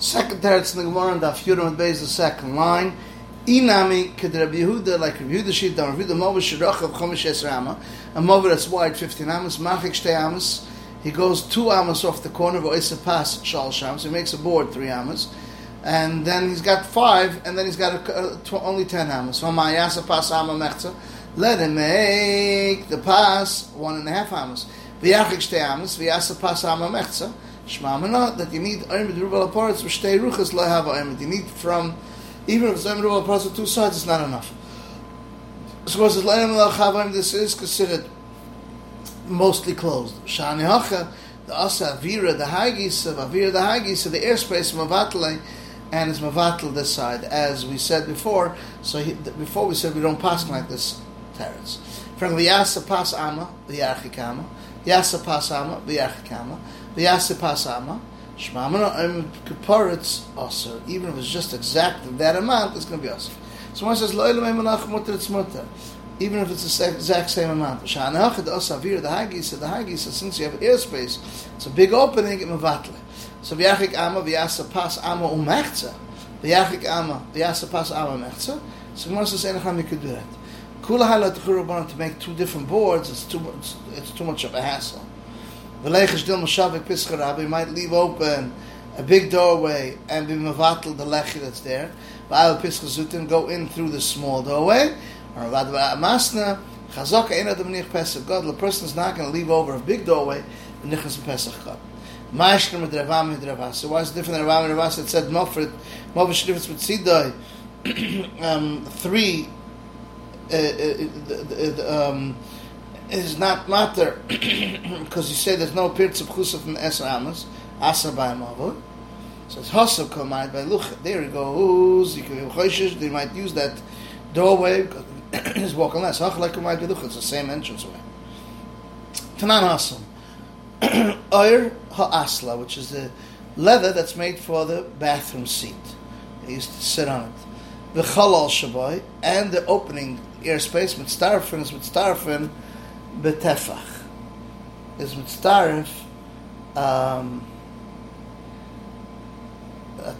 Second teretz in the Gemara and Daf Yurim Beis the second line. Inami ked Rabbi Yehuda like Rabbi Yehuda shit down Rabbi Yehuda Movish Shirachav Chomish Es a Movish that's wide 15 amos. Machik Shtei amos. He goes two amos off the corner of Oisa Pas Shal Sham so he makes a board three amos. And then he's got five and then he's got a, a, tw- only 10 amos. So Mayasa Pas Ama Mechza. Let him make the pass one and a half amos. V'yachik Shtei amos. V'yasa Pas Ama Mechza Shmamana that you need Oymed Rubal Aparatz V'shtei Ruchas Lo have Oymed you need from even if it's Oymed Rubal Aparatz with two sides it's not enough. So it says Le'em Lo Chavaim this is considered mostly closed. Shani Hacha the Asa Avira the Hagis of Avira the Hagis of the airspace Mavatale and it's Mavatal this side as we said before. So he, before we said we don't pass like this from the Yasa Pas Ama the Yarchikama Yasa Pas Ama the Yarchikama the Yasa Pas Ama Shmamana Im Kaparitz also. even if it's just exact that amount it's going to be Aser so one says Lo Elam Emanach Mutter It's Mutter even if it's the exact same amount. Sha'anachad osavir the hagis the hagis since you have airspace, it's a big opening in Mavatle. So v'yachik ama v'yasa pas ama umechza, v'yachik ama v'yasa pas ama umechza. So Gemara says enacham you could do that. Kula halat churubana to make two different boards. It's too much. It's too much of a hassle. You might leave open a big doorway and be mavatel the lechi that's there. V'al pischazutin go in through the small doorway. Or masna chazaka ena demnich pesach God. The person is not going to leave over a big doorway and nichas pesach with Ravam with Ravas. So why is it different than Ravam and Ravas? It said Mofrit, Movish difference with Sidoi. um, three uh, uh, uh, um, is not matter because you say there's no pirtz of chusaf from Esra Amos, Mavod. So it's Hosav Kamad by Lucha. There. You can They might use that doorway he's walking less. Hach Kamad by Lucha. It's the same entrance way. Tanan Hasam. Oyer Ha'asla, which is the leather that's made for the bathroom seat. They used to sit on it. The Chalal Shabai, and the opening airspace, Mitztarfin is Mitztarfin Betefach. Is Mitztarf um,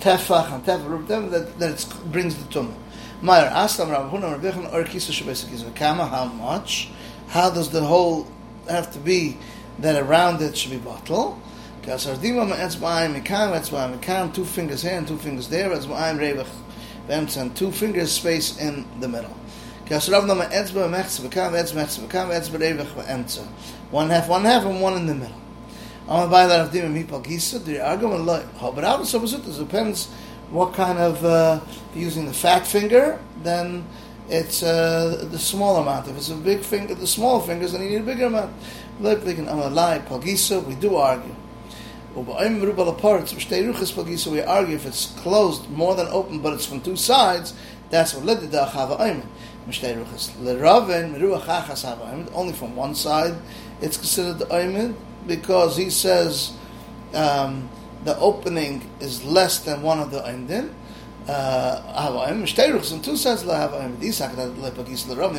Tefach and Tefach, that, that brings the Tumah. Meyer, Aslam Rav Huna Rav Yechon Or Kisa Shabesik Kama, how much? How does the whole have to be that around it should be bottle. Because Ardima Etzba'im Mikam, Etzba'im Mikam, two fingers here and two fingers there, Etzba'im Revach, Vemtz, and two fingers space in the middle. One half, one half, and one in the middle. I'm to buy that of of some it depends what kind of, uh, using the fat finger, then it's uh, the small amount. If it's a big finger, the small fingers, then you need a bigger amount. Look, they can amalai pagisa. We do argue. We argue if it's closed more than open, but it's from two sides. That's what led to the chava aimen. Only from one side, it's considered the aimen because he says um, the opening is less than one of the aimen havaim shteiruchs in two sets la havaim disak that le pagis le ravi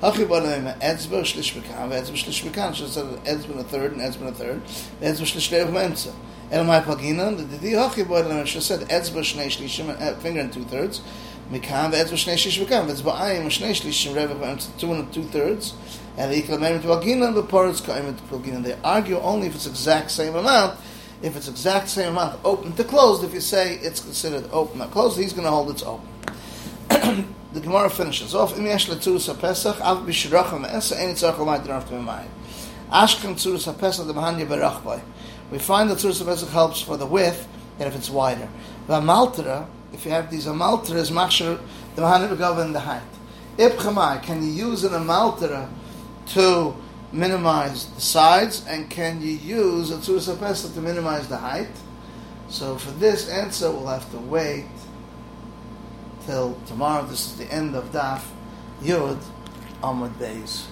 hachi balaim etzba shlish bekan etzba shlish bekan so said etzba a third and etzba a third. Etzba shlish memtza el my pagina the di hachi balaim she said etzba shnei shlishim finger and two thirds two and two thirds and the they argue only if it's exact same amount if it's exact same amount open to closed, if you say it's considered open closed, he's going to hold it's open. the Gemara finishes off. Ashkan. We find that tzurus ha-pesach helps for the width, and if it's wider. V'amaltera, if you have these amaltera, is machshir, the begava in the height. Ibchamai, can you use an amaltera to minimize the sides, and can you use a tzuras to minimize the height? So for this answer, we'll have to wait till tomorrow. This is the end of Daf Yud Amud Beis.